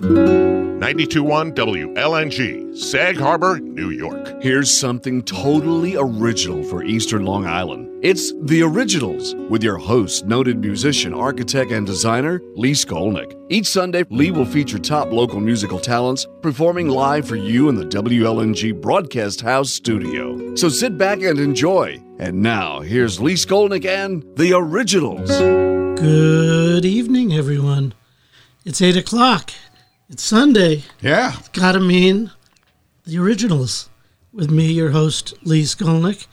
921 WLNG, Sag Harbor, New York. Here's something totally original for Eastern Long Island. It's The Originals with your host, noted musician, architect, and designer, Lee Skolnick. Each Sunday, Lee will feature top local musical talents performing live for you in the WLNG Broadcast House studio. So sit back and enjoy. And now, here's Lee Skolnick and The Originals. Good evening, everyone. It's 8 o'clock. It's Sunday. Yeah. It's gotta mean the originals with me, your host, Lee Skolnick,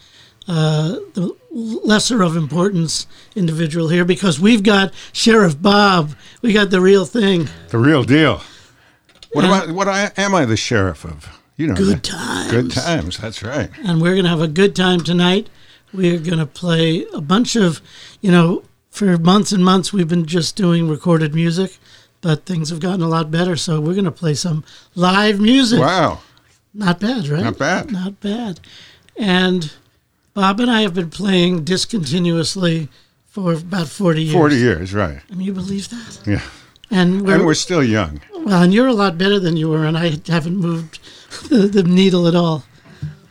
uh, the lesser of importance individual here because we've got Sheriff Bob. We got the real thing. The real deal. What And- am What I, am I the sheriff of? You know, Good times. Good times. That's right. and we're going to have a good time tonight. We're going to play a bunch of, you know, for months and months we've been just doing recorded music, but things have gotten a lot better. So we're going to play some live music. Wow. Not bad, right? Not bad. Not bad. And Bob and I have been playing discontinuously for about 40 years. Forty years, right? Can you believe that? Yeah. And we're, And we're still young. well, and you're a lot better than you were, and I haven't moved the, the needle at all.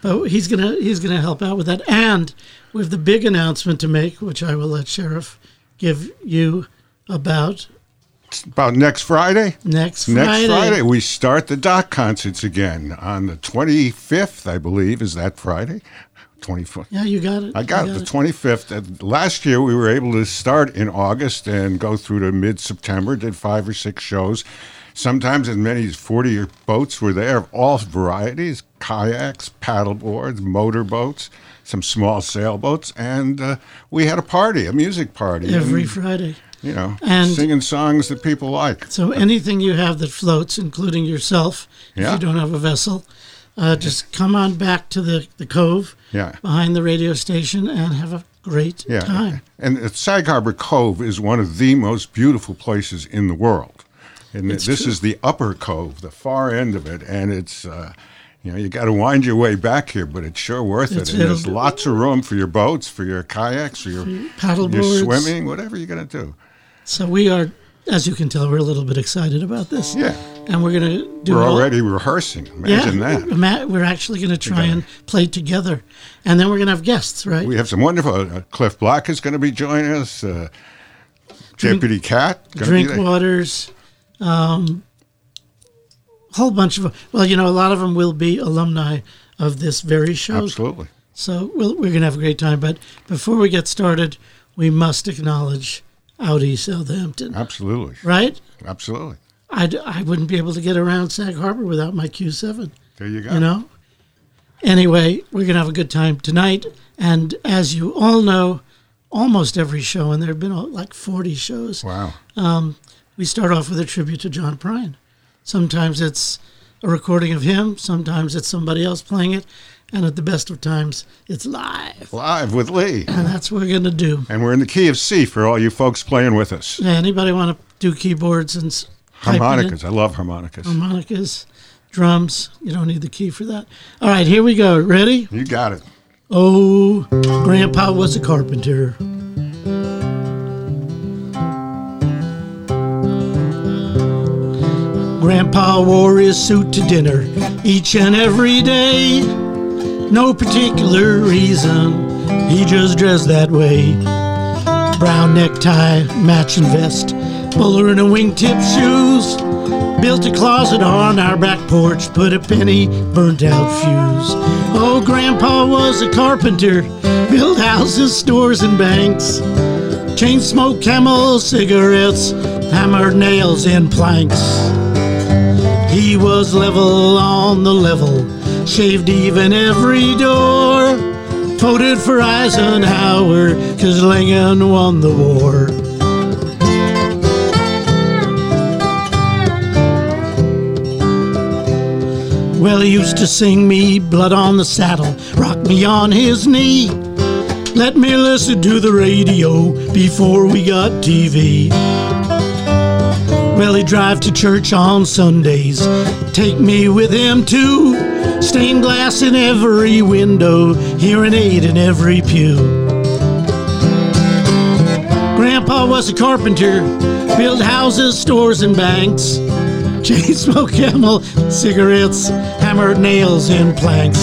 But he's gonna he's gonna help out with that, and we have the big announcement to make, which I will let Sheriff give you about About next Friday. next Next Friday. Friday, we start the Doc concerts again on the 25th, I believe. Is that Friday? 24th. Yeah, you got it. I got You it, the 25th. And last year, we were able to start in August and go through to mid September, did five or six shows. Sometimes as many as 40 boats were there, of all varieties kayaks, paddle boards, motorboats, some small sailboats. And uh, we had a party, a music party. every Friday. You know, And- singing songs that people like. So anything you have that floats, including yourself, if you don't have a vessel, uh, just come on back to the, the cove Yeah. behind the radio station and have a great Yeah. time. And Sag Harbor Cove is one of the most beautiful places in the world. And It's this true. is the upper cove, the far end of it. And it's, uh, you know, you got to wind your way back here, but it's sure worth It's- it. And there's lots of room for your boats, for your kayaks, for your, paddle your boards. swimming, whatever you're going to do. So we are, as you can tell, we're a little bit excited about this. Yeah. And we're going to do We're all- already rehearsing. Imagine yeah, that. We're actually going to try and play together. And then we're going to have guests, right? We have some wonderful. Uh, Cliff Black is going to be joining us. Uh, Deputy Cat. Drink waters, um, whole bunch of, well, you know, a lot of them will be alumni of this very show. Absolutely. So we'll, we're going to have a great time. But before we get started, we must acknowledge Audi Southampton, Absolutely. right? Absolutely. I'd, I wouldn't be able to get around Sag Harbor without my Q7, There you go. you know? Anyway, we're going to have a good time tonight. And as you all know, almost every show, and there have been uh, like 40 shows, Wow. Um, we start off with a tribute to John Prine. Sometimes it's a recording of him, sometimes it's somebody else playing it, and at the best of times, it's live. Live with Lee. And that's what we're going to do. And we're in the key of C for all you folks playing with us. Yeah, anybody want to do keyboards and s- type it in? Harmonicas. I love harmonicas. Harmonicas, drums. You don't need the key for that. All right, here we go. Ready? You got it. Oh, Grandpa was a carpenter. Grandpa wore his suit to dinner each and every day. No particular reason, he just dressed that way. Brown necktie, matching vest, bowler and a wingtip shoes. Built a closet on our back porch, put a penny burnt out fuse. Oh, Grandpa was a carpenter, built houses, stores, and banks. Chain smoked camel cigarettes, hammered nails in planks. He was level on the level, shaved even every door. Voted for Eisenhower, cause Lincoln won the war. Well, he used to sing me blood on the saddle, rock me on his knee. Let me listen to the radio before we got TV. Well, he'd drive to church on Sundays, take me with him too. Stained glass in every window, hearing aid in every pew. Grandpa was a carpenter, built houses, stores, and banks. chain smoke camel, cigarettes, hammered nails, and planks.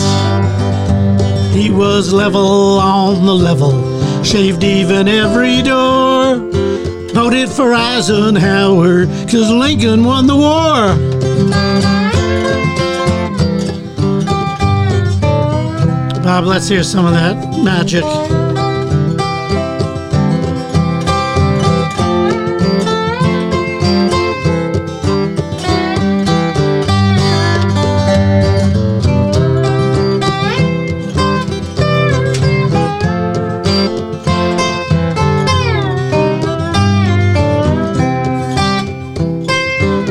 He was level on the level, shaved even every door. Voted for Eisenhower, cause Lincoln won the war. Bob, let's hear some of that magic.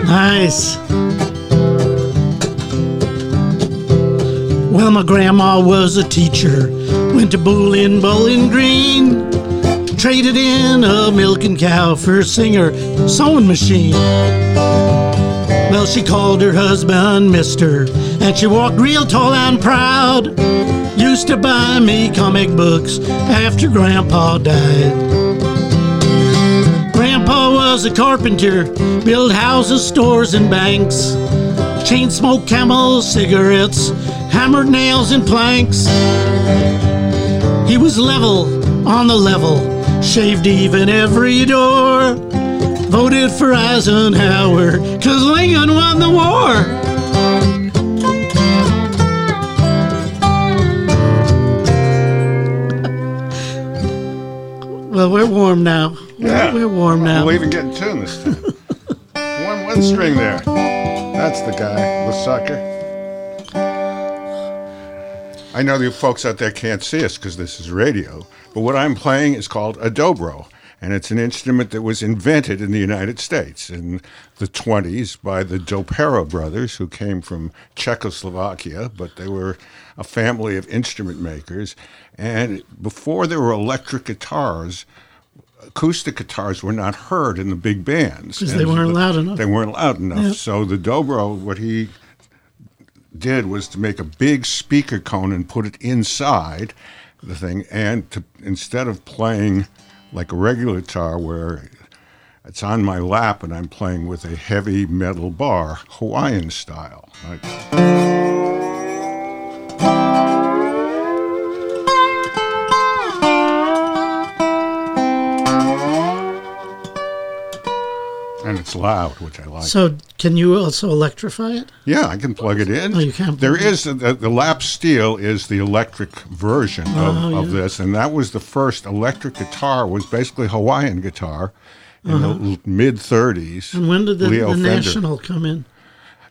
Nice. My grandma was a teacher. Went to Bowling, Bowling Green. Traded in a milking cow for a singer sewing machine. Well, she called her husband Mister, and she walked real tall and proud. Used to buy me comic books after Grandpa died. Grandpa was a carpenter, built houses, stores, and banks. Chain smoked camel cigarettes, hammered nails, and planks. He was level on the level, shaved even every door. Voted for Eisenhower, cause Lincoln won the war. Well, we're warm now. Yeah. We're warm now. We'll even get in tune this time. one one string there. That's the guy, the sucker. I know the folks out there can't see us because this is radio, but what I'm playing is called a dobro, and it's an instrument that was invented in the United States in the 20s by the Dopyera brothers, who came from Czechoslovakia, but they were a family of instrument makers. And before there were electric guitars, acoustic guitars were not heard in the big bands 'Cause they weren't loud enough. They weren't loud enough. Yeah. So the dobro, what he did was to make a big speaker cone and put it inside the thing, and to instead of playing like a regular guitar where it's on my lap and I'm playing with a heavy metal bar, Hawaiian style. Like, it's loud, which I like. So, can you also electrify it? Yeah, I can plug it in. Oh, you can There plug it in. is the, the lap steel is the electric version of, Oh, of yeah. this, and that was the first electric guitar. Was basically Hawaiian guitar in the mid '30s. Uh-huh. And when did the, the National come in?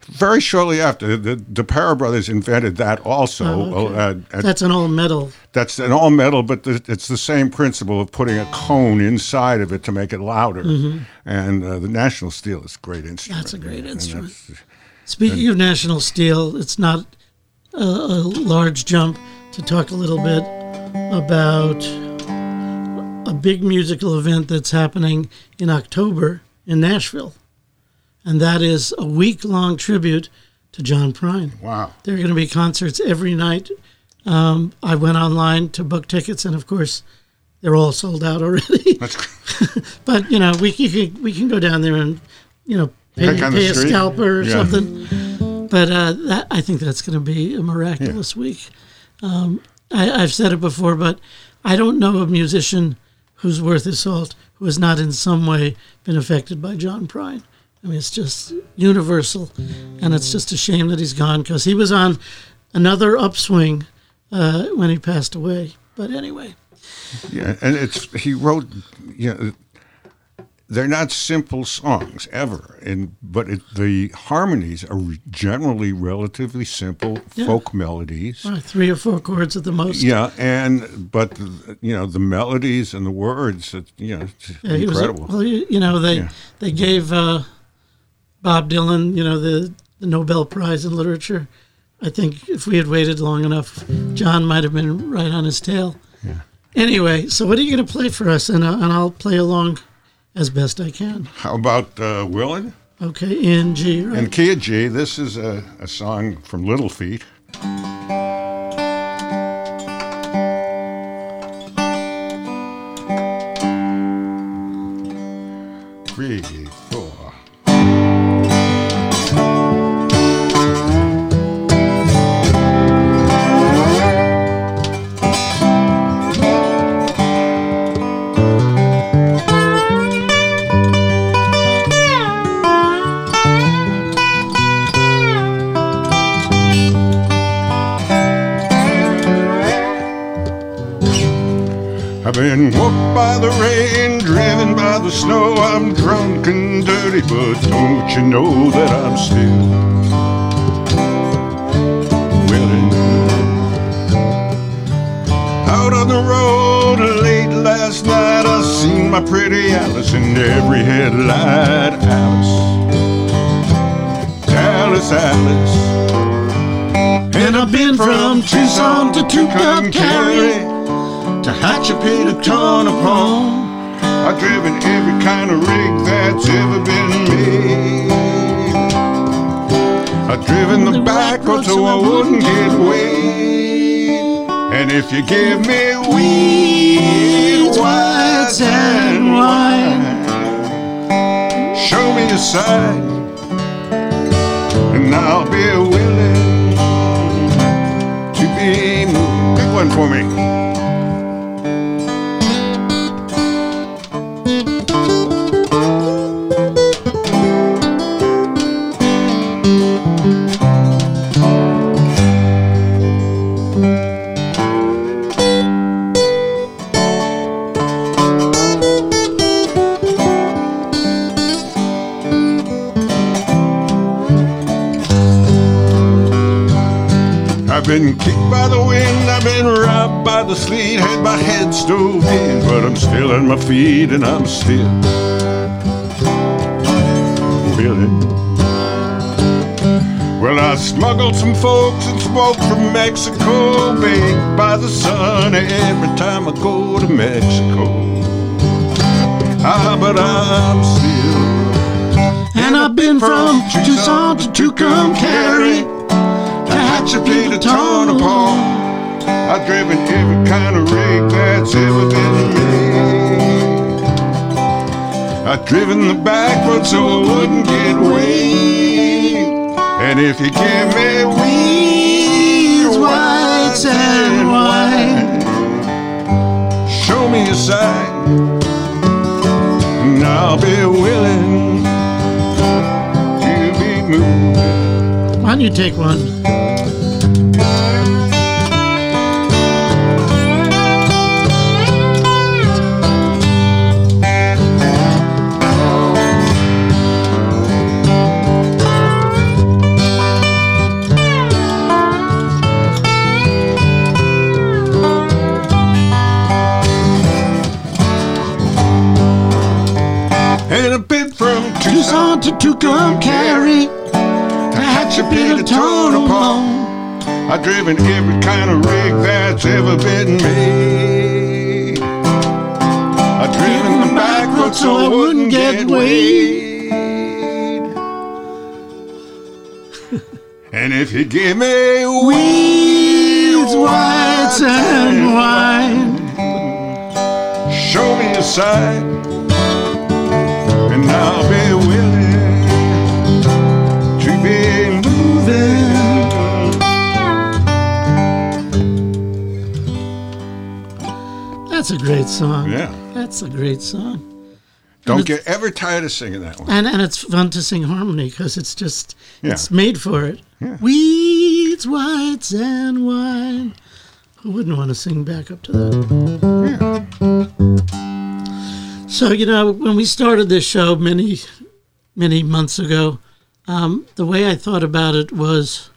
Very shortly after, the the Para brothers invented that also. Oh, okay. uh, uh, That's an all metal. that's an all metal, but the, it's the same principle of putting a cone inside of it to make it louder. Mm-hmm. And uh, the National Steel is a great instrument. That's a great And instrument. that's- Speaking of National Steel, it's not a, a large jump to talk a little bit about a big musical event that's happening in October in Nashville. And that is a week long tribute to John Prine. Wow. There are going to be concerts every night. Um, I went online to book tickets, and of course, they're all sold out already. That's but you know, we can we can go down there and you know pay, pay a scalper or Yeah. something. But uh, that I think that's going to be a miraculous week. Um, I, I've said it before, but I don't know a musician who's worth his salt who has not in some way been affected by John Prine. I mean, it's just universal, and it's just a shame that he's gone because he was on another upswing uh, when he passed away. But anyway, Yeah, and it's he wrote. You know, they're not simple songs ever, and but it, the harmonies are generally relatively simple Yeah. folk melodies. uh, three or four chords at the most. Yeah, and but you know the melodies and the words, it, you know, it's Yeah, he was a- incredible. well, you, you know, they Yeah. they gave uh, Bob Dylan, you know, the, the Nobel Prize in Literature. I think if we had waited long enough, John might have been right on his tail. Yeah. Anyway, so what are you going to play for us? And, uh, and I'll play along as best I can. How about uh? Okay, in G, right? And key of G. This is a, a song from Little Feat. Three, drunk and dirty, but don't you know that I'm still willing? Out on the road late last night, I seen my pretty Alice in every headlight. Alice, Alice, Alice. And I've been from Tucson to Tucumcari Tehachapi to Tonopah. I've driven every kind of rig that's ever been made. I've driven the back road so I wouldn't get weighed. And if you give me weeds, whites, and wine, show me a sign, and I'll be willing to be moved. Pick one for me. Feet and I'm still willing. Well, I smuggled some folks and smoke from Mexico, baked by the sun every time I go to Mexico. Ah, but I'm still And I've been from Tucson to Tucumcari to Hatchapee to Tonopah. I've driven every kind of rig that's ever been made. I've driven the back road so I wouldn't get weighed. And if you give me weeds, whites, and wine, show me a sign, and I'll be willing to be moved. Why don't you take one? Tucson to Tucumcari Tehachapi to Tonopah. I've driven every kind of rig that's ever been made. I've driven the back road so I wouldn't get weighed. and if you give me weeds, whites, and wine, show me a sign, and I'll be a great song. Yeah. That's a great song. Don't get ever tired of singing that one. And and it's fun to sing harmony because it's just Yeah. it's made for it. Yeah. Weeds, whites, and wine. Who wouldn't want to sing back up to that? Yeah. So you know, when we started this show many, many months ago, um, the way I thought about it was,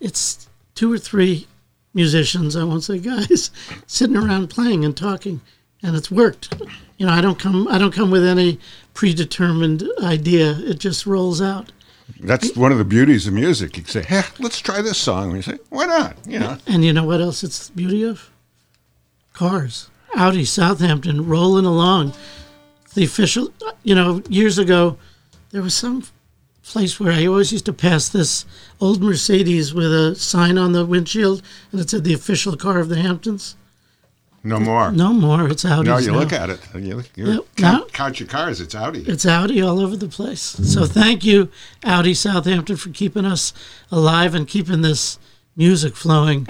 it's two or three musicians, I won't say guys, sitting around playing and talking, and it's worked. You know, I don't come, I don't come with any predetermined idea. It just rolls out. That's one of the beauties of music. You say, "Hey, let's try this song." And you say, "Why not?" You know. And you know what else it's the beauty of? Cars. Audi, Southampton, rolling along. The official, you know, years ago, there was some place where I always used to pass this old Mercedes with a sign on the windshield and it said the official car of the Hamptons. No more. No more. It's Audi. No, you look at it. You, look, you Yep. count, No. count your cars. It's Audi. It's Audi all over the place. So thank you, Audi Southampton, for keeping us alive and keeping this music flowing.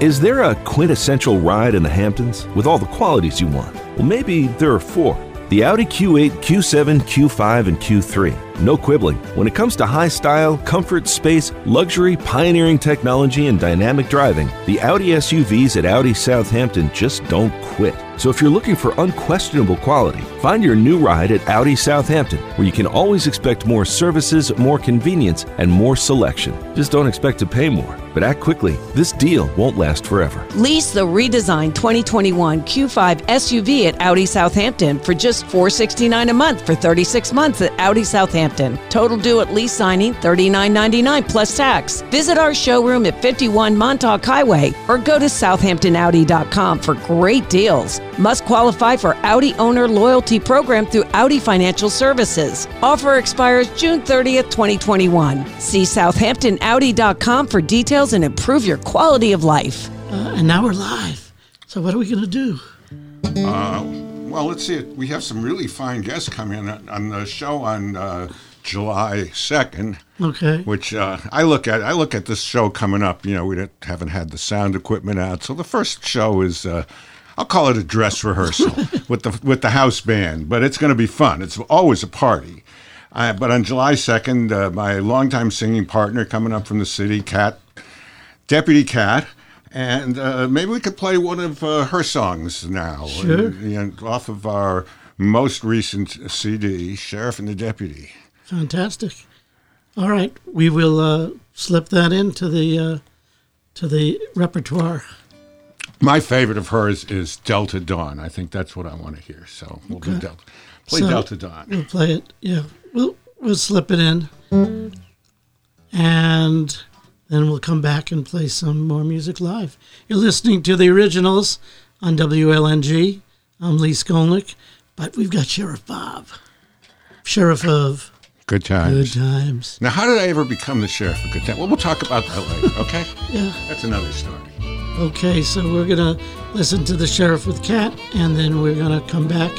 Is there a quintessential ride in the Hamptons with all the qualities you want? Well, maybe there are four the Audi Q8, Q7, Q5, and Q3. No quibbling. When it comes to high style, comfort, space, luxury, pioneering technology, and dynamic driving, the Audi SUVs at Audi Southampton just don't quit. So if you're looking for unquestionable quality, find your new ride at Audi Southampton, where you can always expect more services, more convenience, and more selection. Just don't expect to pay more. But act quickly. This deal won't last forever. Lease the redesigned 2021 Q5 SUV at Audi Southampton for just 469 a month for 36 months at Audi Southampton. Total due at lease signing $39.99 plus tax. Visit our showroom at 51 Montauk Highway or go to southamptonaudi.com for great deals. Must qualify for Audi Owner Loyalty Program through Audi Financial Services. Offer expires June 30th, 2021. See southamptonaudi.com for details and improve your quality of life. Uh, and now we're live. So what are we going to do? Uh, well, let's see. We have some really fine guests coming on, on the show on uh, July second. Okay. Which uh, I look at. I look at this show coming up. You know, we haven't had the sound equipment out, so the first show is. Uh, I'll call it a dress rehearsal with the with the house band, but it's going to be fun. It's always a party. Uh, but on July second, uh, my longtime singing partner coming up from the city, Cat, Deputy Cat, and uh, maybe we could play one of uh, her songs now, Sure. And, know, off of our most recent CD, Sheriff and the Deputy. Fantastic. All right, we will uh, slip that into the uh, to the repertoire. My favorite of hers is Delta Dawn. I think that's what I want to hear. So we'll do Delta. Play So- Delta Dawn. We'll play it. Yeah, we'll we'll slip it in, and then we'll come back and play some more music live. You're listening to the originals on WLNG. I'm Lee Skolnick, but we've got Sheriff Bob, Sheriff of Good Times. Good times. Times. Now, how did I ever become the sheriff of Good Times? Well, we'll talk about that later. Okay, Yeah. that's another story. Okay, so we're gonna listen to the Sheriff with Cat, and then we're gonna come back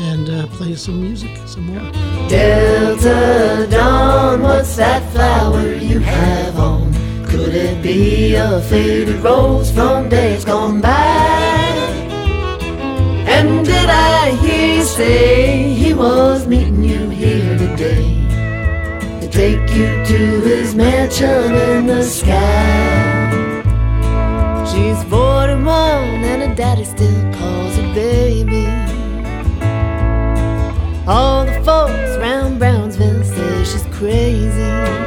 and uh, play some music, some more. Delta Dawn, what's that flower you have on? Could it be a faded rose from days gone by? And did I hear you say he was meeting you here today? To take you to his mansion in the sky. She's 41 and her daddy still calls her baby. All the folks round Brownsville say she's crazy.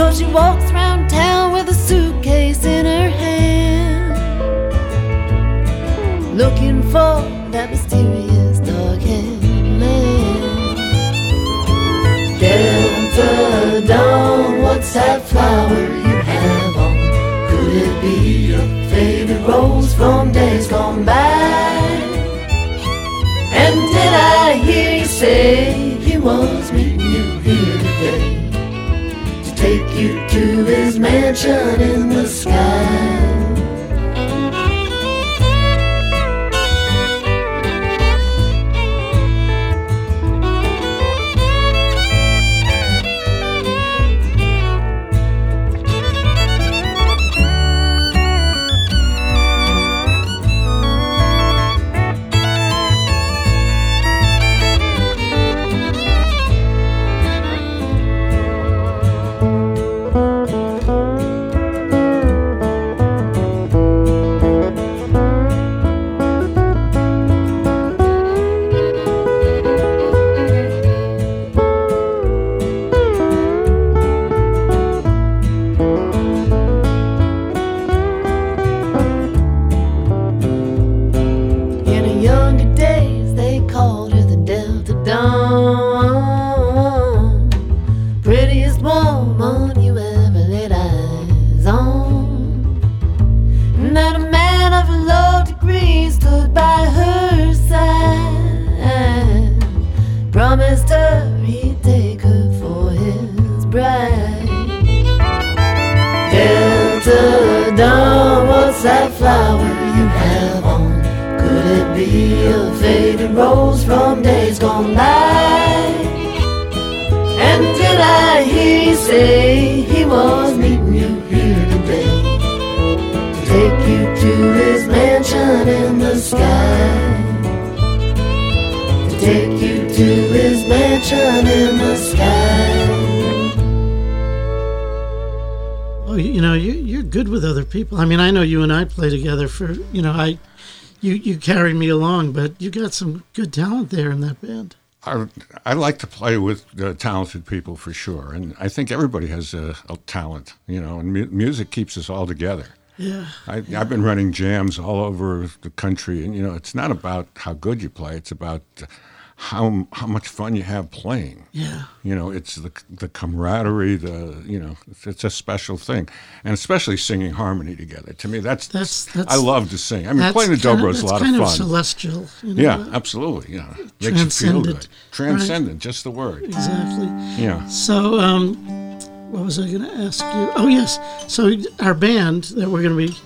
Cause she walks around town with a suitcase in her hand. Looking for that mysterious dark haired man. Delta Dawn, what's that flower you have on? Could it be a faded rose from days gone by? And did I hear you say he was meeting you here to his mansion in the sky? People. I mean, I know you and I play together for you know, I you you carried me along, but you got some good talent there in that band. I, I like to play with uh, talented people for sure, and I think everybody has a, a talent, you know, and mu- music keeps us all together. Yeah. I, I've been running jams all over the country, and you know, it's not about how good you play; it's about how how much fun you have playing. Yeah. You know, it's the the camaraderie, the you know, it's, it's a special thing, and especially singing harmony together. To me, that's That's- that's- I love to sing. I mean, playing the dobro is a lot kind of of fun. celestial. You know, yeah, absolutely. Yeah, makes you feel good. Transcendent, Transcendent, just the word. Exactly. Yeah. So, um, what was I going to ask you? Oh, yes. So, our band that we're going to be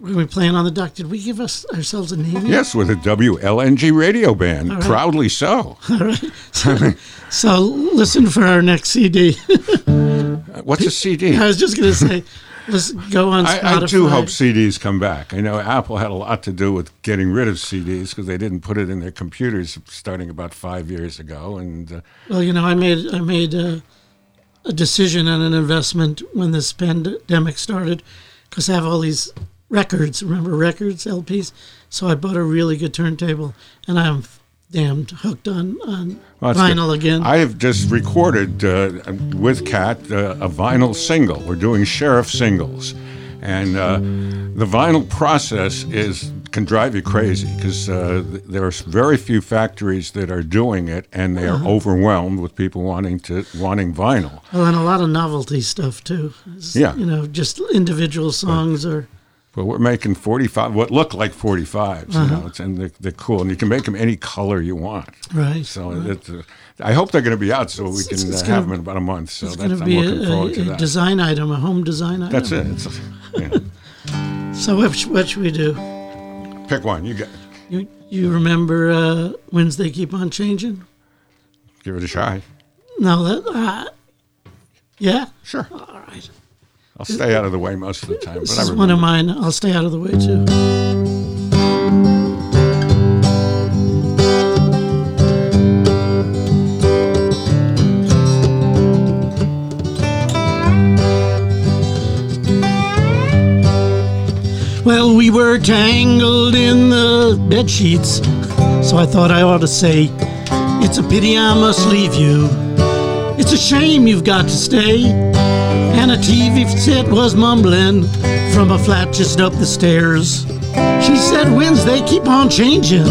we're going to be playing on the dock. Did we give us ourselves a name? Yes, with a WLNG radio band, right. proudly so. All right. So, so listen for our next CD. What's a CD? I was just going to say, let's go on Spotify. I, I do hope CDs come back. I know Apple had a lot to do with getting rid of CDs because they didn't put it in their computers starting about five years ago. And uh, Well, you know, I made I made a, a decision on an investment when this pandemic started because I have all these records. Remember records, LPs? So I bought a really good turntable, and I'm damned hooked on on well, vinyl good. again. I have just recorded uh, with Cat uh, a vinyl single. We're doing sheriff singles, and uh, the vinyl process is can drive you crazy because uh, there are very few factories that are doing it, and they Uh-huh. are overwhelmed with people wanting to wanting vinyl. well, and a lot of novelty stuff too. It's, Yeah. you know, just individual songs or But we're making 45, what look like 45s, you Uh-huh. know, it's, and they're, they're cool. And you can make them any color you want. right. So it's, uh, I hope they're going to be out so we can it's- it's uh, gonna- have them in about a month. So it's that's, going to I'm be looking forward a, to a, a design item, a home design item. That's it. Yeah. So what, what should we do? Pick one. You get, You you remember uh, Winds they keep on changing? give it a try. No, that uh, yeah. Sure. All right. I'll stay out of the way most of the time. But This is one of mine. I'll stay out of the way too. Well, we were tangled in the bed sheets, so I thought I ought to say, It's a pity I must leave you. It's a shame you've got to stay. And a TV set was mumbling from a flat just up the stairs. She said, Winds they keep on changing,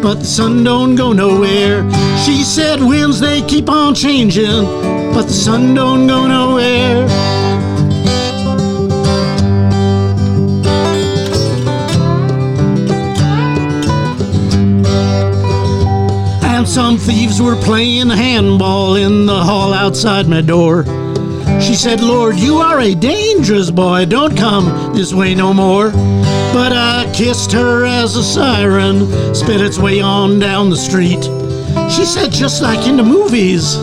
but the sun don't go nowhere. She said, Winds they keep on changing, but the sun don't go nowhere. And some thieves were playing handball in the hall outside my door. She said, Lord, you are a dangerous boy, don't come this way no more. But I kissed her as a siren sped its way on down the street. She said, just like in the movies,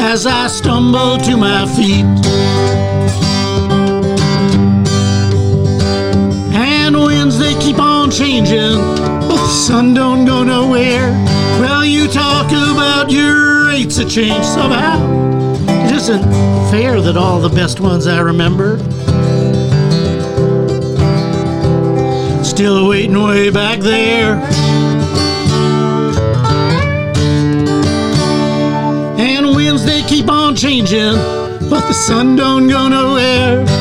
as I stumbled to my feet. And winds they keep on changing, but the sun don't go nowhere. Well, you talk about your rates of change somehow. Isn't fair that all the best ones I remember still waiting way back there. And winds they keep on changing, but the sun don't go nowhere.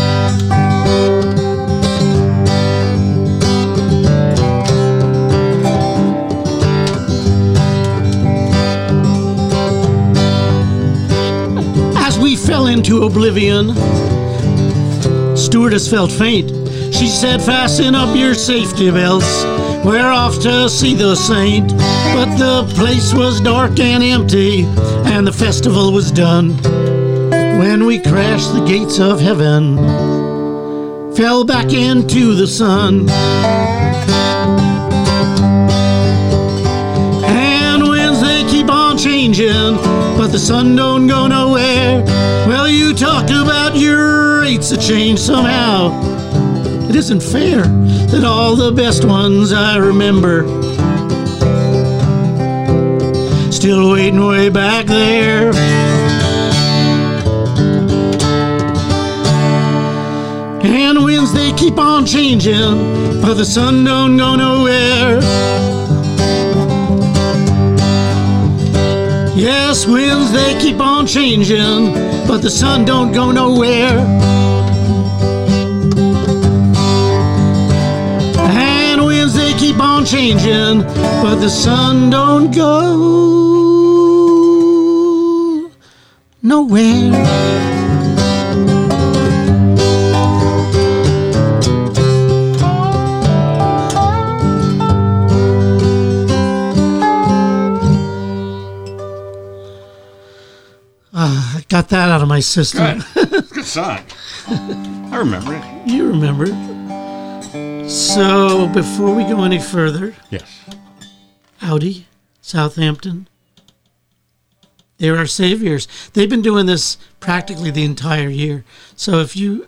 Into oblivion, stewardess felt faint. She said, Fasten up your safety belts. We're off to see the saint. But the place was dark and empty, and the festival was done. When we crashed the gates of heaven, fell back into the sun. And winds they keep on changing, but the sun don't go nowhere. You talk about your rates of change somehow. It isn't fair that all the best ones I remember still waiting way back there. And winds they keep on changing, but the sun don't go nowhere. Yes, winds they keep on changing, but the sun don't go nowhere. And winds they keep on changing, but the sun don't go nowhere. My system. Good. Good song. I remember it. You remember. it. So, before we go any further, Yes. Audi, Southampton, they're our saviors. They've been doing this practically the entire year. So, if you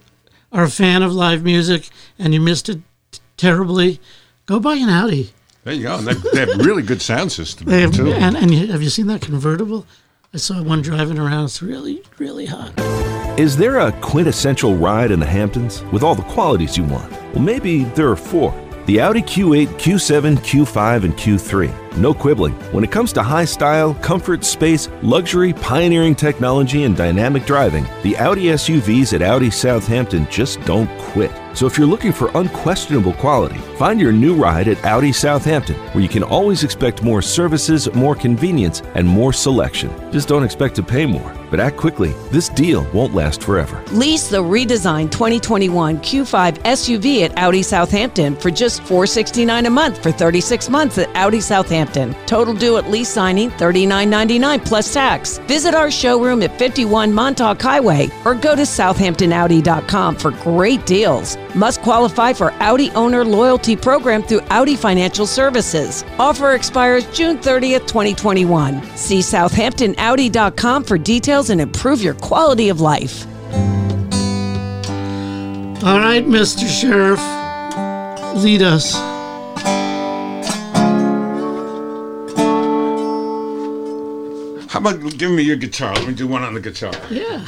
are a fan of live music and you missed it t- terribly, go buy an Audi. There you go. And they, they have really good sound system They have, too. and, and you- have you seen that convertible? I saw one driving around. It's really, really hot. Is there a quintessential ride in the Hamptons with all the qualities you want? Well, maybe there are four. The Audi Q8, Q7, Q5, and Q3. No quibbling. When it comes to high style, comfort, space, luxury, pioneering technology, and dynamic driving, the Audi SUVs at Audi Southampton just don't quit. So if you're looking for unquestionable quality, find your new ride at Audi Southampton, where you can always expect more services, more convenience, and more selection. Just don't expect to pay more. But act quickly. This deal won't last forever. Lease the redesigned 2021 Q5 SUV at Audi Southampton for just 469 a month for 36 months at Audi Southampton. Total due at lease signing $39.99 plus tax. Visit our showroom at 51 Montauk Highway or go to southamptonaudi.com for great deals. Must qualify for Audi Owner Loyalty Program through Audi Financial Services. Offer expires June 30th, 2021. See southamptonaudi.com for details and improve your quality of life. All right, Mr. Sheriff, lead us. How about giving me your guitar? Let me do one on the guitar. Yeah.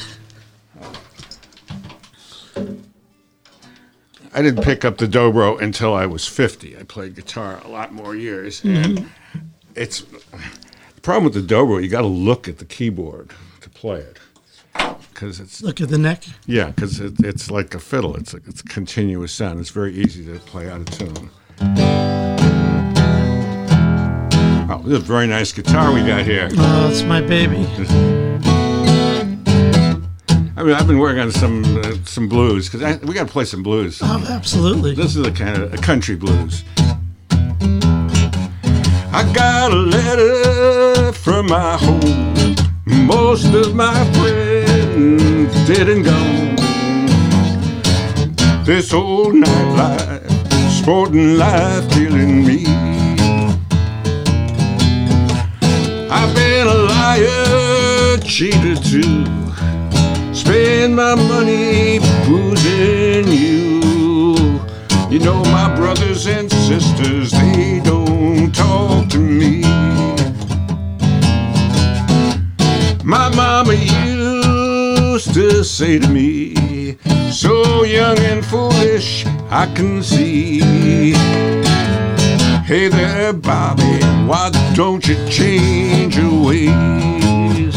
I didn't pick up the dobro until I was 50. I played guitar a lot more years. And mm-hmm. it's the problem with the dobro, you got to look at the keyboard to play it. Because it's, Look at the neck. yeah, because it, it's like a fiddle. It's a, it's a continuous sound. It's very easy to play out of tune. This is a very nice guitar we got here. Oh, it's my baby. I mean, I've been working on some uh, some blues because we got to play some blues. Oh, absolutely. This is a kind of a country blues. I got a letter from my home. Most of my friends didn't go. This old nightlife, sporting life, killing me. I've been a liar, cheater too. Spend my money boozing you. You know my brothers and sisters, they don't talk to me. My mama used to say to me, so young and foolish, I can see. Hey there, Bobby, why don't you change your ways?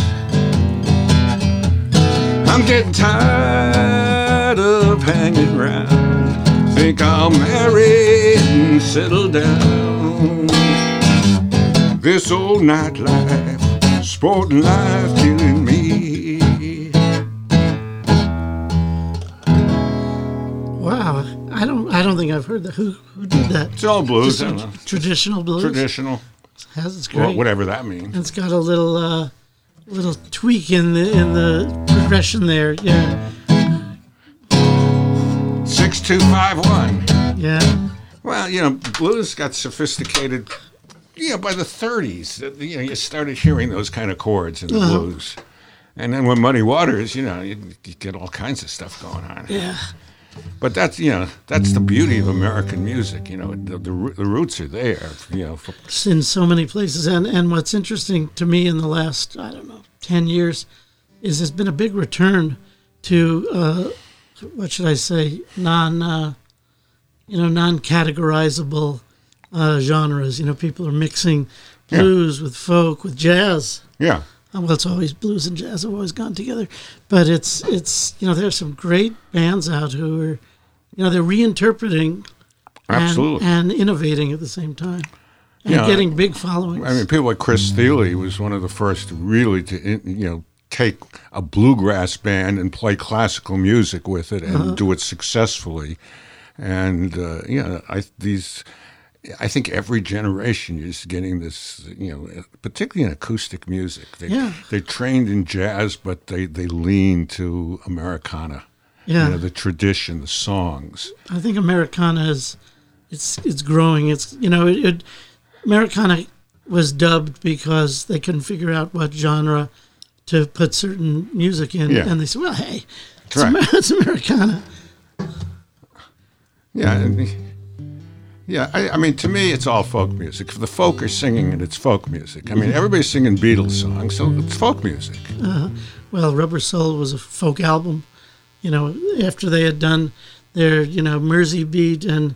I'm getting tired of hanging around. Think I'll marry and settle down. This old nightlife, sporting life killing me. Wow. I don't. I don't think I've heard that. Who who did that? It's all blues, Just traditional blues. traditional, Has it's well, great. whatever that means. It's got a little uh, little tweak in the in the progression there. Yeah. Six two five one. Yeah. Well, you know, blues got sophisticated. You know, by the 30s, uh, you know, you started hearing those kind of chords in the Uh-huh. blues, and then when Muddy Waters, you know, you, you get all kinds of stuff going on. Yeah. But that's you know that's the beauty of American music. You know the, the, the roots are there. You know, It's in so many places. And, and what's interesting to me in the last, I don't know, 10 years is there's been a big return to, uh, what should I say, non, uh, you know, non categorizable uh, genres. You know, people are mixing Yeah. blues with folk, with jazz. yeah, Uh, Well, it's always blues and jazz have always gone together, but it's it's you know there's some great bands out who are, you know, they're reinterpreting and, absolutely. and innovating at the same time, and Yeah. getting big followings. I mean, people like Chris Thile was one of the first really to you know take a bluegrass band and play classical music with it and do it successfully. And uh, you know, I these. I think every generation is getting this, you know, particularly in acoustic music. They, Yeah. They're trained in jazz, but they, they lean to Americana. yeah, You know, the tradition, the songs. I think Americana is it's it's growing. It's you know it, it Americana was dubbed because they couldn't figure out what genre to put certain music in, Yeah. and they said, "Well, hey, it's, right. Amer- it's Americana." Yeah, and, yeah. I, I mean, to me, it's all folk music. If the folk are singing it, it's folk music. I mean, mm-hmm. everybody's singing Beatles songs, so it's folk music. Uh-huh. Well, Rubber Soul was a folk album. You know, after they had done their, you know, Mersey Beat and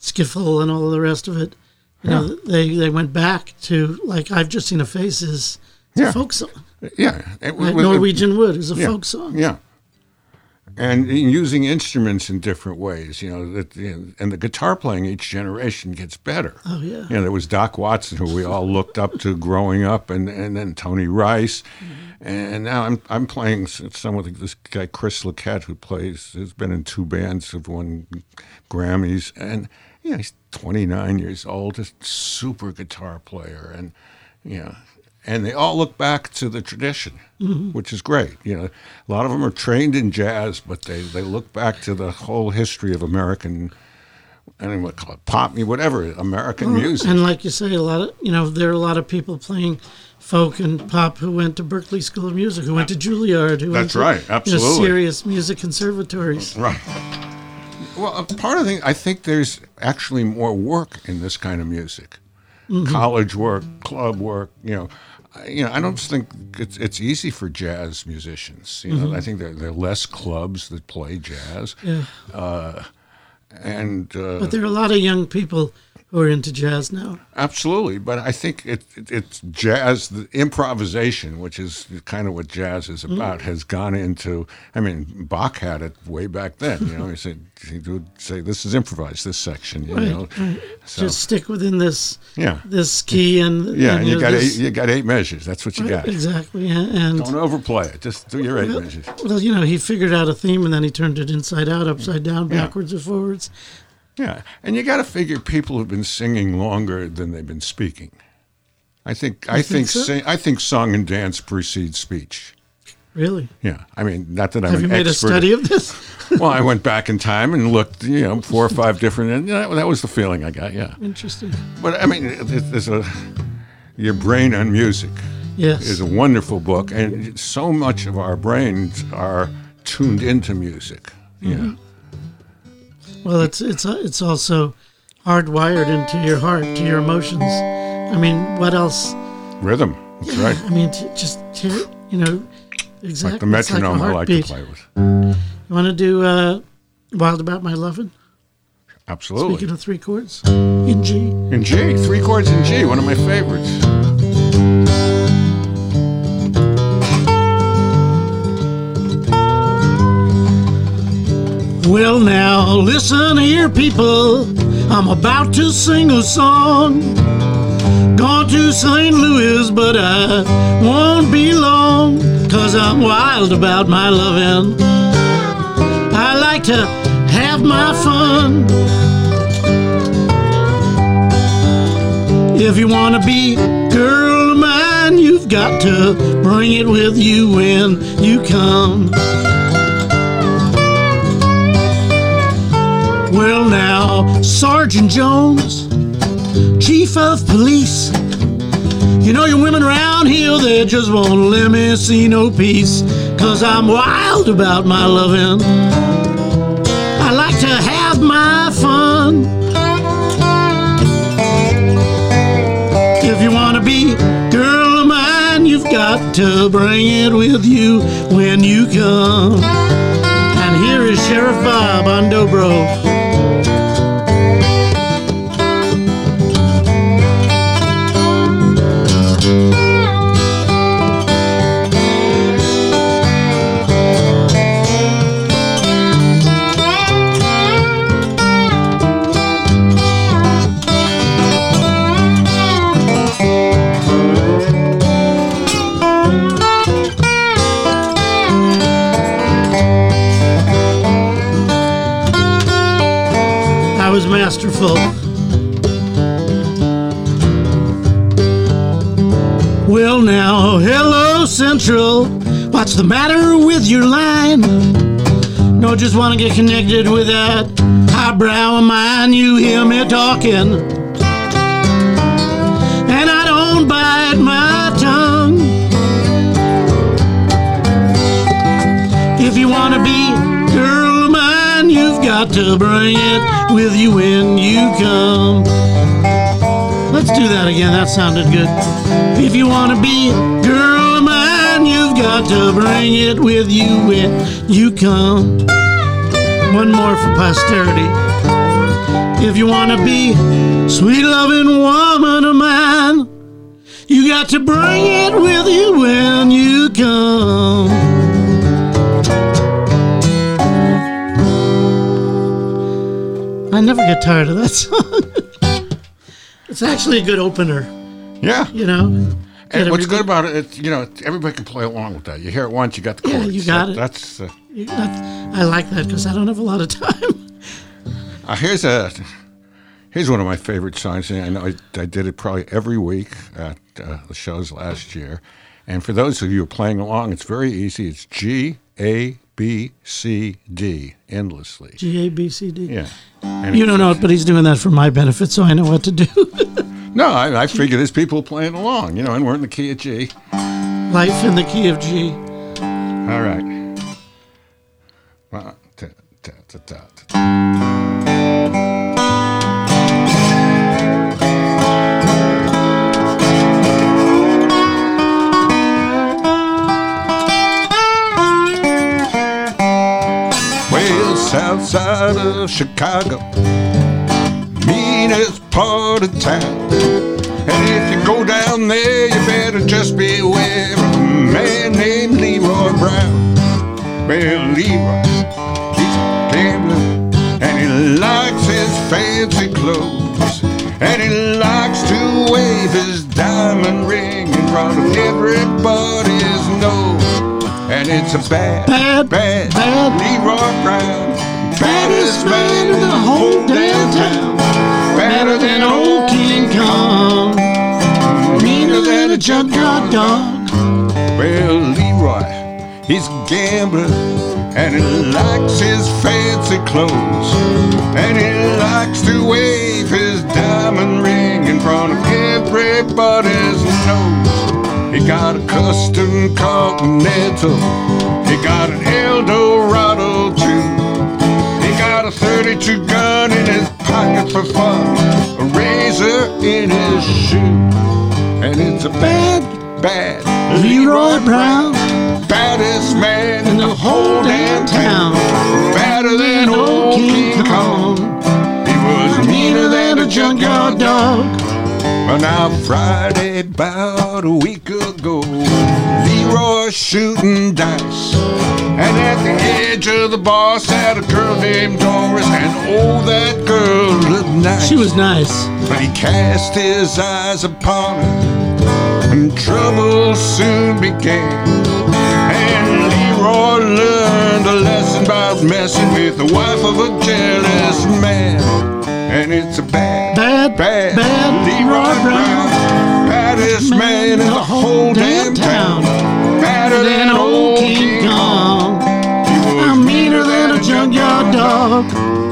Skiffle and all the rest of it, you know, they they went back to like I've just seen a face is it's Yeah. a folk song. Yeah, it, Like Norwegian Wood is a yeah, folk song. Yeah, and using instruments in different ways. You know, that and the guitar playing each generation gets better. Oh yeah. You know, there was Doc Watson, who we all looked up to growing up, and, and then Tony Rice. Mm-hmm. And now I'm I'm playing some with this guy Chris Luquette, who plays has been in two bands, have won Grammys, and you know he's 29 years old, just super guitar player, and you know, and they all look back to the tradition, mm-hmm. which is great. You know, a lot of them are trained in jazz, but they they look back to the whole history of American. I don't know what call it, pop me, whatever, American music. And like you say, a lot of you know there are a lot of people playing folk and pop who went to Berklee School of Music, who went to Juilliard, who went That's to, right, you know, absolutely. serious music conservatories. Right. Well, a part of the thing, I think there's actually more work in this kind of music, mm-hmm. college work, club work. You know, you know, I don't think it's it's easy for jazz musicians. You know, I think there there are less clubs that play jazz, Yeah, and uh, but there are a lot of young people who are into jazz now. Absolutely, but I think it, it, it's jazz, the improvisation, which is kind of what jazz is mm. about, has gone into. I mean, Bach had it way back then. You know, he said he would say, "This is improvised. This section." You Right, know, right. so Just stick within this yeah, this key and yeah, and, and you know, got this- eight, you got eight measures. That's what you got. exactly. And, Don't overplay it. Just do your eight measures. well, you know, he figured out a theme and then he turned it inside out, upside down, Yeah. backwards or forwards. Yeah, and you got to figure people have been singing longer than they've been speaking. I think I think think so? sing, I think song and dance precedes speech. Really? Yeah, I mean, not that I'm Have you made a study of this? well, I went back in time and looked, you know, four or five different, and that, that was the feeling I got. Yeah, Interesting. but I mean, there's a your brain on music Yes. is a wonderful book, and so much of our brains are tuned into music. Mm-hmm. Yeah, Well, it's it's it's also hardwired into your heart, to your emotions. I mean, what else? rhythm. That's right. I mean, just to, you know, exactly. Like the it's like metronome I like to play with. You want to do uh, "Wild About My Lovin'"? Absolutely. Speaking of three chords in G. In G, three chords in G, one of my favorites. Well, now listen here, people. I'm about to sing a song. Gone to St. Louis, but I won't be long. Cause I'm wild about my loving. I like to have my fun. If you wanna be girl of mine, you've got to bring it with you when you come. Well, now, Sergeant Jones, Chief of Police. You know, your women around here, they just won't let me see no peace. Cause I'm wild about my loving. I like to have my fun. If you want to be girl of mine, you've got to bring it with you when you come. And here is Sheriff Bob on Dobro. Masterful. Well, now, hello, Central. What's the matter with your line? No, just want to get connected with that highbrow of mine. You hear me talking, and I don't bite my tongue. If you want to be girl got to bring it with you when you come. Let's do that again. That sounded good. If you want to be girl of mine, you've got to bring it with you when you come. One more for posterity. If you want to be sweet loving woman of mine, you got to bring it with you when you come. I never get tired of that song. it's actually a good opener, Yeah. you know. And what's good about it, it's, you know, everybody can play along with that. You hear it once, you got the chords. Yeah, you got That- it. That's uh, you- I like that because I don't have a lot of time. uh, here's a here's one of my favorite songs, and I know I, I did it probably every week at uh, the shows last year. And for those of you who are playing along, it's very easy. It's G A B C D endlessly. G A B C D. Yeah. And You don't know it, but he's doing that for my benefit, so I know what to do. No, I, I figure there's people playing along, you know, and we're in the key of G. Life in the key of G. All right. One, ta, ta, ta, side of Chicago, meanest part of town. And if you go down there, you better just beware of a man named Leroy Brown. Well, Leroy, he's a gambler, and he likes his fancy clothes. And he likes to wave his diamond ring in front of everybody's nose. And it's a bad, Bad, bad, bad Leroy Brown. Baddest man in the whole damn town. Better than old King Kong. Meaner than a junkyard dog. Well, Leroy, he's a gambler, and he likes his fancy clothes. And he likes to wave his diamond ring in front of everybody's nose. He got a custom Continental, he got an Eldorado 32 gun in his pocket for fun, a razor in his shoe. And it's a bad, bad Leroy Brown. Baddest man In the whole damn town. Better than old King Kong. He was meaner than a junkyard dog. But now Friday, about a week ago, Leroy shooting dice. And the edge of the bar sat a girl named Doris, and oh, that girl looked nice. She was nice. But he cast his eyes upon her, and trouble soon began. And Leroy learned a lesson about messing with the wife of a jealous man. And it's a bad, Bad, bad, bad Leroy Brown, baddest man in the whole damn town, badder than old King took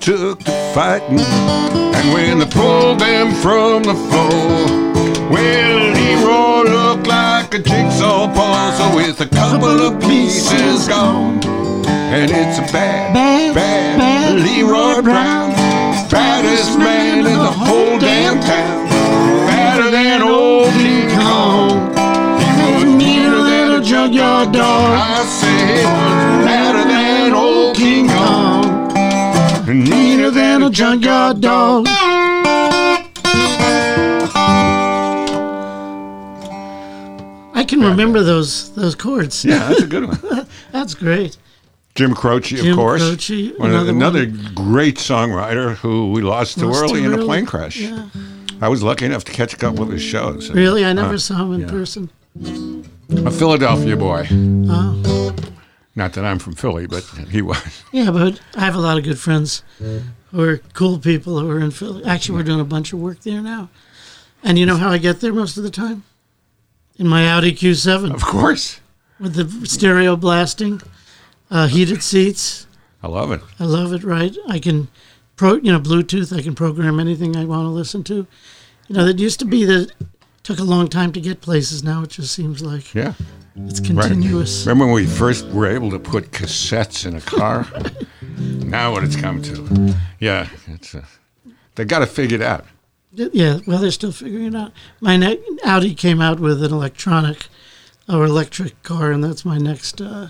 to fighting. And when they pulled them from the foe, well, Leroy looked like a jigsaw puzzle with a couple of pieces gone. And it's a bad, Bad, bad, bad Leroy Brown. Baddest man in the whole damn town. Badder than old King Kong. He was meaner than a junkyard dog. I say he was badder than old King Kong. And meaner than a junkyard dog. I can remember those those chords. Yeah, that's a good one. That's great. Jim Croce, of Jim course. Croce, another another great songwriter who we lost, too Lost early too in a plane crash. Yeah. I was lucky enough to catch a couple of his shows. Really, I never Uh, saw him in yeah. person. A Philadelphia boy. Oh, Not that I'm from Philly, but he was. yeah, but I have a lot of good friends who are cool people who are in Philly. Actually, we're doing a bunch of work there now. And you know how I get there most of the time? In my Audi Q7 Of course. with the stereo blasting, uh, heated seats. I love it. I love it. Right, I can, pro you know, Bluetooth. I can program anything I want to listen to. You know, that used to be that took a long time to get places. Now it just seems like Yeah. it's Right. continuous. Remember when we first were able to put cassettes in a car? now what it's come to. Yeah, it's uh, they got to figure it out. Yeah, well, they're still figuring it out. My ne- Audi came out with an electronic or electric car, and that's my next uh,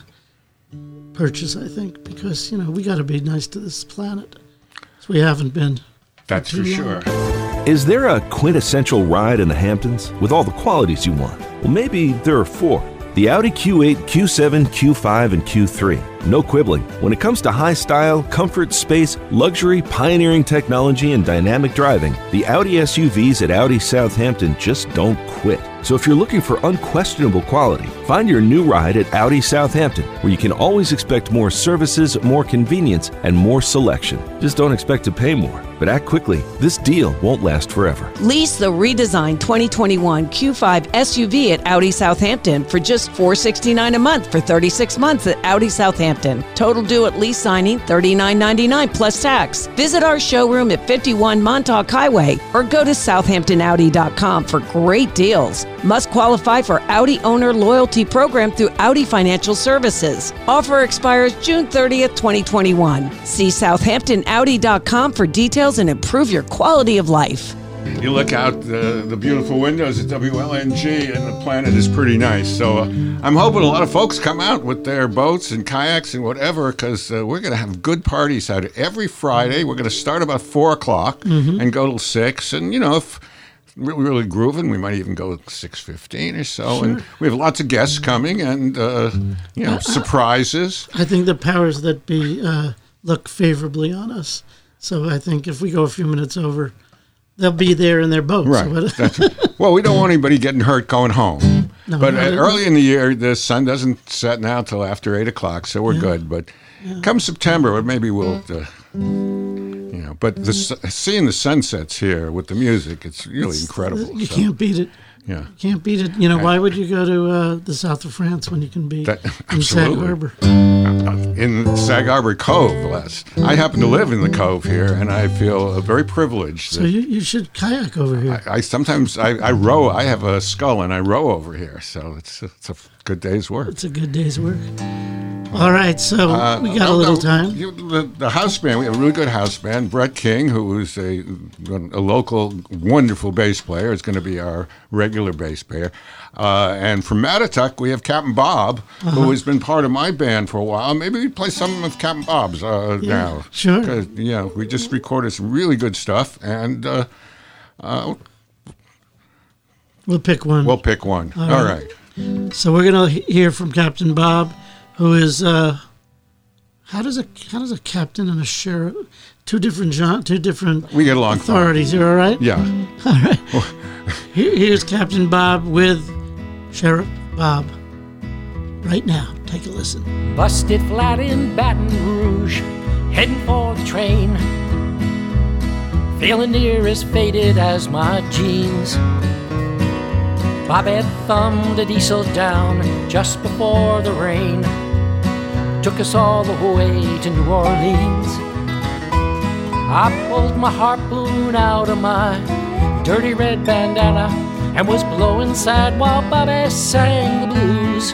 purchase, I think, because you know we got to be nice to this planet. So we haven't been. That's for too sure. long. Is there a quintessential ride in the Hamptons with all the qualities you want? Well, maybe there are four. The Audi Q8, Q7, Q5, and Q3. No quibbling. When it comes to high style, comfort, space, luxury, pioneering technology, and dynamic driving, the Audi SUVs at Audi Southampton just don't quit. So if you're looking for unquestionable quality, find your new ride at Audi Southampton, where you can always expect more services, more convenience, and more selection. Just don't expect to pay more. But act quickly. This deal won't last forever. Lease the redesigned 2021 Q5 SUV at Audi Southampton for just 469 a month for 36 months at Audi Southampton. Total due at lease signing $39.99 plus tax. Visit our showroom at 51 Montauk Highway or go to southamptonaudi.com for great deals. Must qualify for Audi Owner Loyalty Program through Audi Financial Services. Offer expires June 30th, 2021. See southamptonaudi.com for details and improve your quality of life. You look out the, the beautiful windows at WLNG, and the planet is pretty nice. So uh, I'm hoping a lot of folks come out with their boats and kayaks and whatever, because uh, we're going to have good parties out every Friday. We're going to start about four o'clock and go till six. And you know, if really, really grooving, we might even go six fifteen or so. And we have lots of guests coming, and uh, you know, surprises. I think the powers that be uh, look favorably on us. So I think if we go a few minutes over, they'll be there in their boats. Right. Well, we don't want anybody getting hurt going home. No, but uh, early in the year, the sun doesn't set now till after eight o'clock, so we're good. But come September, maybe we'll, uh, you know. But the seeing the sunsets here with the music, it's really incredible. You so, can't beat it. Yeah. Can't beat it. You know, why would you go to uh, the south of France when you can be That- in Sag. Harbor? In Sag Harbor Cove, Les. I happen to live in the Cove here, and I feel uh, very privileged. So you, you should kayak over here. I, I sometimes I, I row. I have a scull, and I row over here, so it's it's a good day's work. It's a good day's work. All right, so Uh, we got a little no, time. you- the, the house band, we have a really good house band. Brett King, who is a, a local wonderful bass player, is going to be our regular bass player. Uh, and from Mattituck, we have Captain Bob, Uh-huh. who has been part of my band for a while. Maybe we play some of Captain Bob's uh, now. Sure. Yeah, we just recorded some really good stuff, and uh, uh, We'll pick one. we'll pick one. All right. so we're gonna hear from Captain Bob, who is uh, how does a how does a captain and a sheriff two different gen- two different We get along fine. authorities. You all right? Yeah. Here, here's Captain Bob with Sheriff Bob. Right now, take a listen. Busted flat in Baton Rouge, heading for the train. Feeling near as faded as my jeans. Bob had thumbed a diesel down just before the rain. Took us all the way to New Orleans. I pulled my harpoon out of my dirty red bandana and was blowing sad while Bobby sang the blues.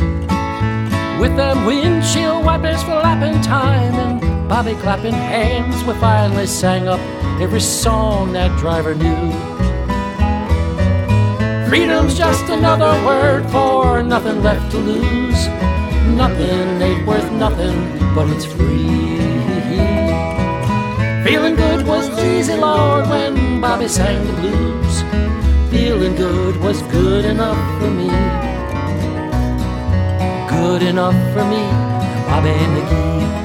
With them windshield wipers flapping time and Bobby clapping hands, we finally sang up every song that driver knew. Freedom's just another word for nothing left to lose. Nothing ain't worth nothing, but it's free. Feeling good was easy, Lord, when Bobby sang the blues. Feeling good was good enough for me. Good enough for me, Bobby McGee.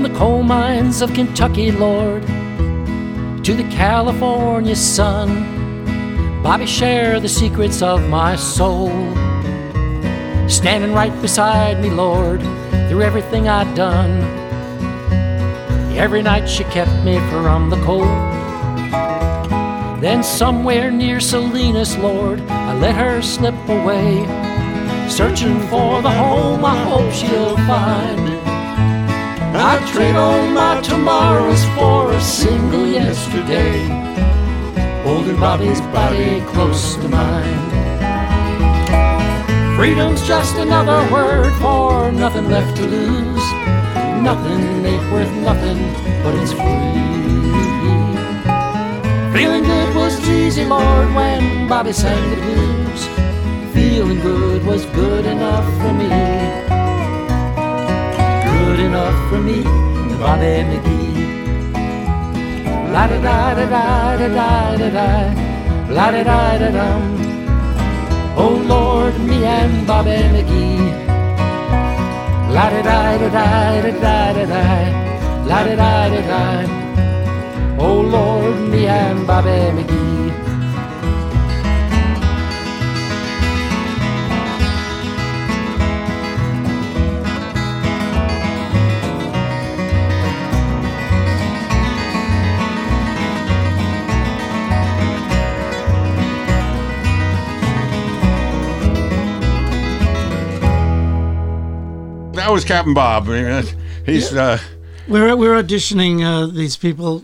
From the coal mines of Kentucky, Lord, to the California sun, Bobby, share the secrets of my soul. Standing right beside me, Lord, through everything I'd done. Every night she kept me from the cold. Then, somewhere near Salinas, Lord, I let her slip away. Searching for the home I hope she'll find. I'd trade all my tomorrows for a single yesterday, holding Bobby's body close to mine. Freedom's just another word for nothing left to lose. Nothing ain't worth nothing, but it's free. Feeling good was easy, Lord, when Bobby sang the blues. Feeling good was good enough for me good enough for me, Bobby McGee. La da da da da da da da da, la da da da dum. Oh Lord, me and Bobby McGee. La da da da da da da da da, la da da da da. Oh Lord, me and Bobby McGee. That was Captain Bob. I mean, He's uh, We're we're auditioning uh, these people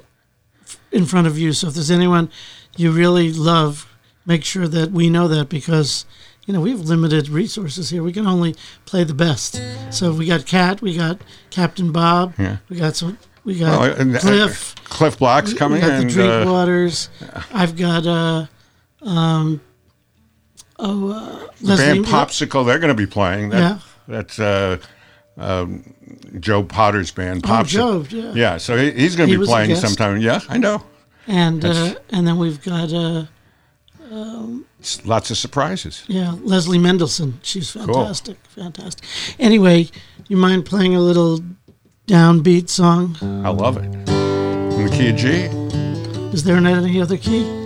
in front of you. So if there's anyone you really love, make sure that we know that because you know we have limited resources here. We can only play the best. So we got Cat, we got Captain Bob, Yeah. we got some, we got well, and, uh, Cliff, Cliff Black's we- coming, we got and the uh, Drinkwaters. I've got uh, um, oh uh, Leslie band Popsicle. They're going to be playing. That, Yeah. That's uh, um, Joe Potter's band. Oh, Joe, yeah. Yeah. So he, he's going He to be playing sometime. Yeah, I know. and uh, and then we've got uh, It's lots of surprises. Yeah, Leslie Mendelson. She's fantastic. Fantastic. Anyway, you mind playing a little downbeat song? I love it. In the key of G. Is there not any other key?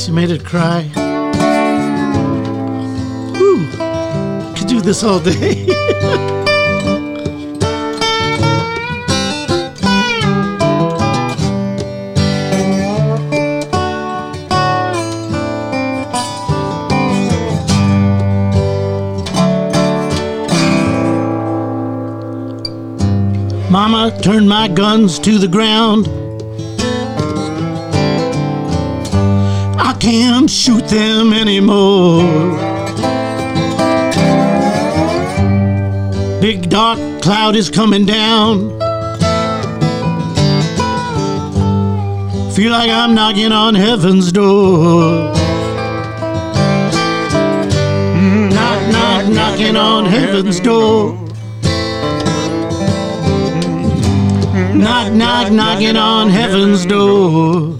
That's. You made it cry. Woo! Could do this all day. Mama turned my guns to the ground. Can't shoot them anymore. Big dark cloud is coming down. Feel like I'm knocking on heaven's door. Knock, knock, knocking on heaven's door. Knock, knock, knocking on heaven's door.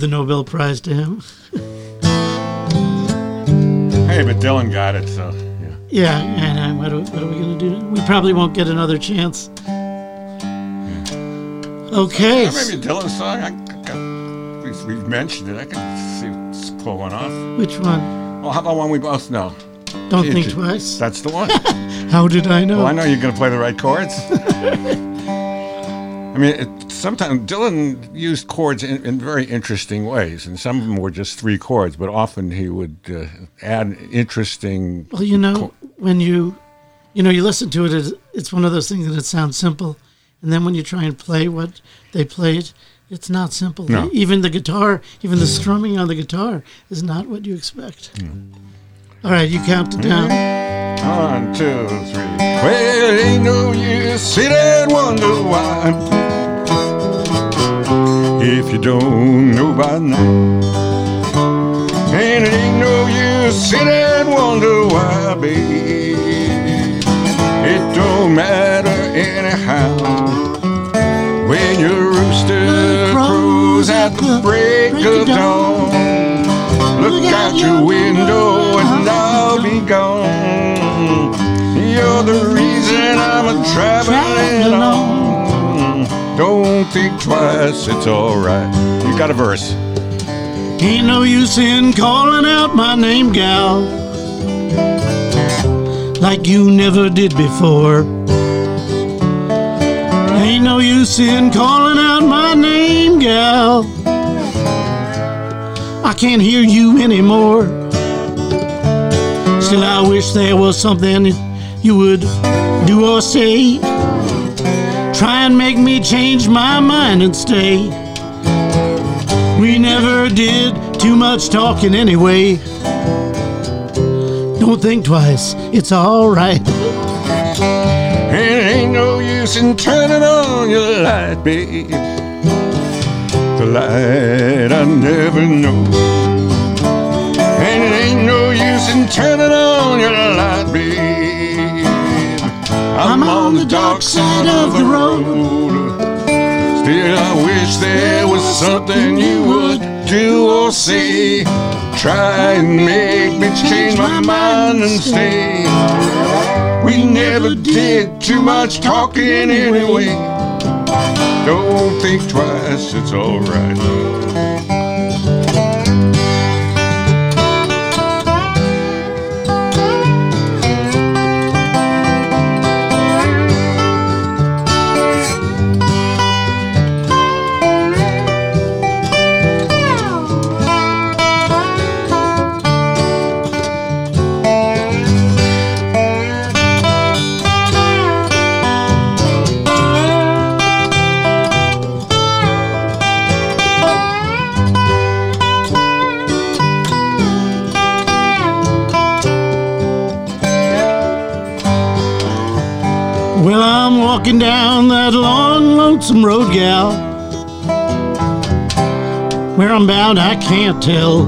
Give the Nobel Prize to him. Hey, but Dylan got it, so yeah. Yeah, and uh, what, are, what are we going to do? We probably won't get another chance. Okay. Yeah, maybe a Dylan song. I, I we've, we've mentioned it. I can see pull one off. Which one? Well, how about one we both know? Don't think twice. That's the one. How did I know? well, I know you're going to play the right chords. I mean, it, sometimes Dylan used chords in, in very interesting ways, and some of them were just three chords, but often he would uh, add interesting. Well, you know, when you, you know, you listen to it, it's, it's one of those things that it sounds simple, and then when you try and play what they played, it's not simple. No. Even the guitar, even the strumming on the guitar, is not what you expect. All right, you count it down. One, two, three. Well, ain't no use sit and wonder why. If you don't know by now. And it ain't no use sit and wonder why, babe. It don't matter anyhow. When your rooster crows at the break of dawn. Look out your window and I'll be gone. You're the reason I'm a traveling on. Don't think twice, it's alright. You got a verse. Ain't no use in calling out my name, gal, like you never did before. Ain't no use in calling out my name, gal. I can't hear you anymore. Still, I wish there was something you would do or say. Try and make me change my mind and stay. We never did too much talking anyway. Don't think twice, it's alright. It ain't no use in turning on your light, babe. The light I never know. And it ain't no use in turning on your light, babe. I'm, on the dark side of the road. Still, I wish there was something you would do or say. Try and make me change my mind and stay. We never did too much talking anyway. Don't think twice, it's alright. Down that long, lonesome road, gal. Where I'm bound, I can't tell.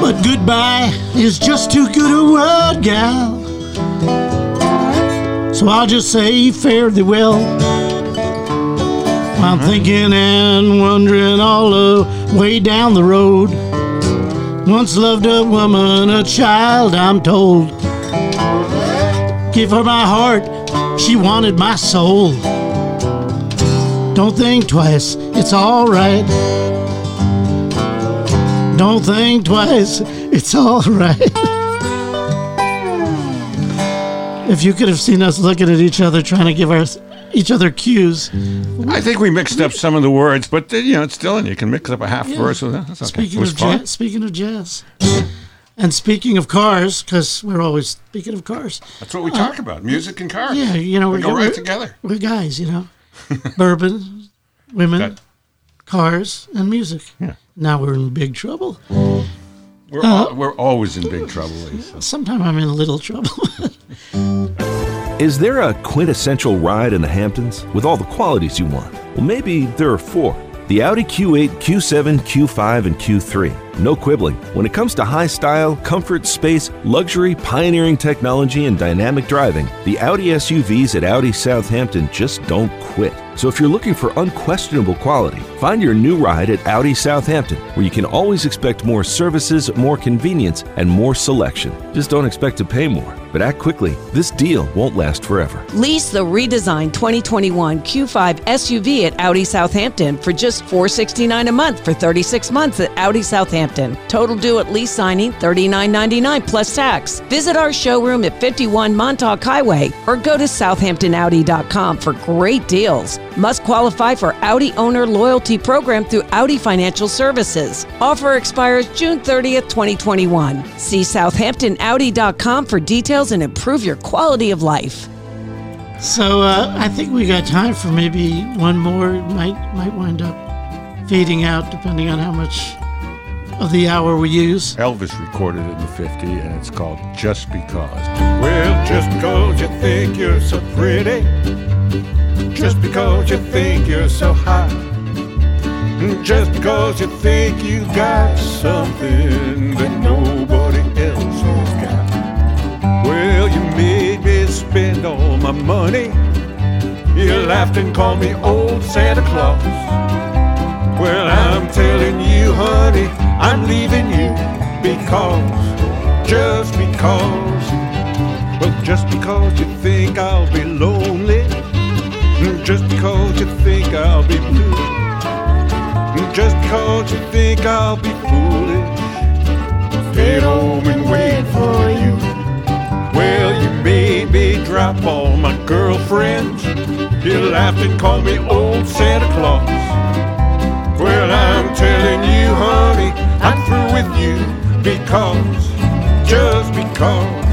But goodbye is just too good a word, gal. So I'll just say fare thee well. I'm thinking and wondering all the way down the road. Once loved a woman, a child, I'm told. Give her my heart, she wanted my soul. Don't think twice, it's alright. Don't think twice, it's alright. if you could have seen us looking at each other trying to give our each other cues. I think we mixed up some of the words, but you know, it's still in. You can mix up a half Yeah. verse with. That's okay. Speaking of jazz, speaking of jazz, and speaking of cars, because we're always speaking of cars. That's what we talk about: music and cars. Yeah, you know they we're go we're- right together. We're guys, you know, bourbon, women, That- cars, and music. Yeah. Now we're in big trouble. We're Uh, al- we're always in big trouble, Lisa. Sometime I'm in a little trouble. Is there a quintessential ride in the Hamptons with all the qualities you want? Well, maybe there are four. The Audi Q8, Q7, Q5, and Q3. No quibbling. When it comes to high style, comfort, space, luxury, pioneering technology, and dynamic driving, the Audi SUVs at Audi Southampton just don't quit. So if you're looking for unquestionable quality, find your new ride at Audi Southampton, where you can always expect more services, more convenience, and more selection. Just don't expect to pay more. But act quickly. This deal won't last forever. Lease the redesigned 2021 Q5 SUV at Audi Southampton for just 469 a month for 36 months at Audi Southampton. Total due at lease signing $39.99 plus tax. Visit our showroom at 51 Montauk Highway or go to southamptonaudi.com for great deals. Must qualify for Audi Owner Loyalty Program through Audi Financial Services. Offer expires June 30th, 2021. See southamptonaudi.com for details and improve your quality of life. so uh, I think we got time for maybe one more. Might might wind up fading out depending on how much of the hour we use. Elvis recorded it in the 50, and it's called Just Because. Well, just because you think you're so pretty, just because you think you're so hot, just because you think you got something that nobody else has got. Well, you made me spend all my money. You laughed and called me old Santa Claus. Well, I'm telling you, honey, I'm leaving you because, just because, well, just because you think I'll be lonely, just because you think I'll be blue, just because you think I'll be foolish, stay home and wait for you. Well, you made me drop all my girlfriends. You laughed and called me old Santa Claus. Well, I'm telling you, honey, I'm through with you because, just because.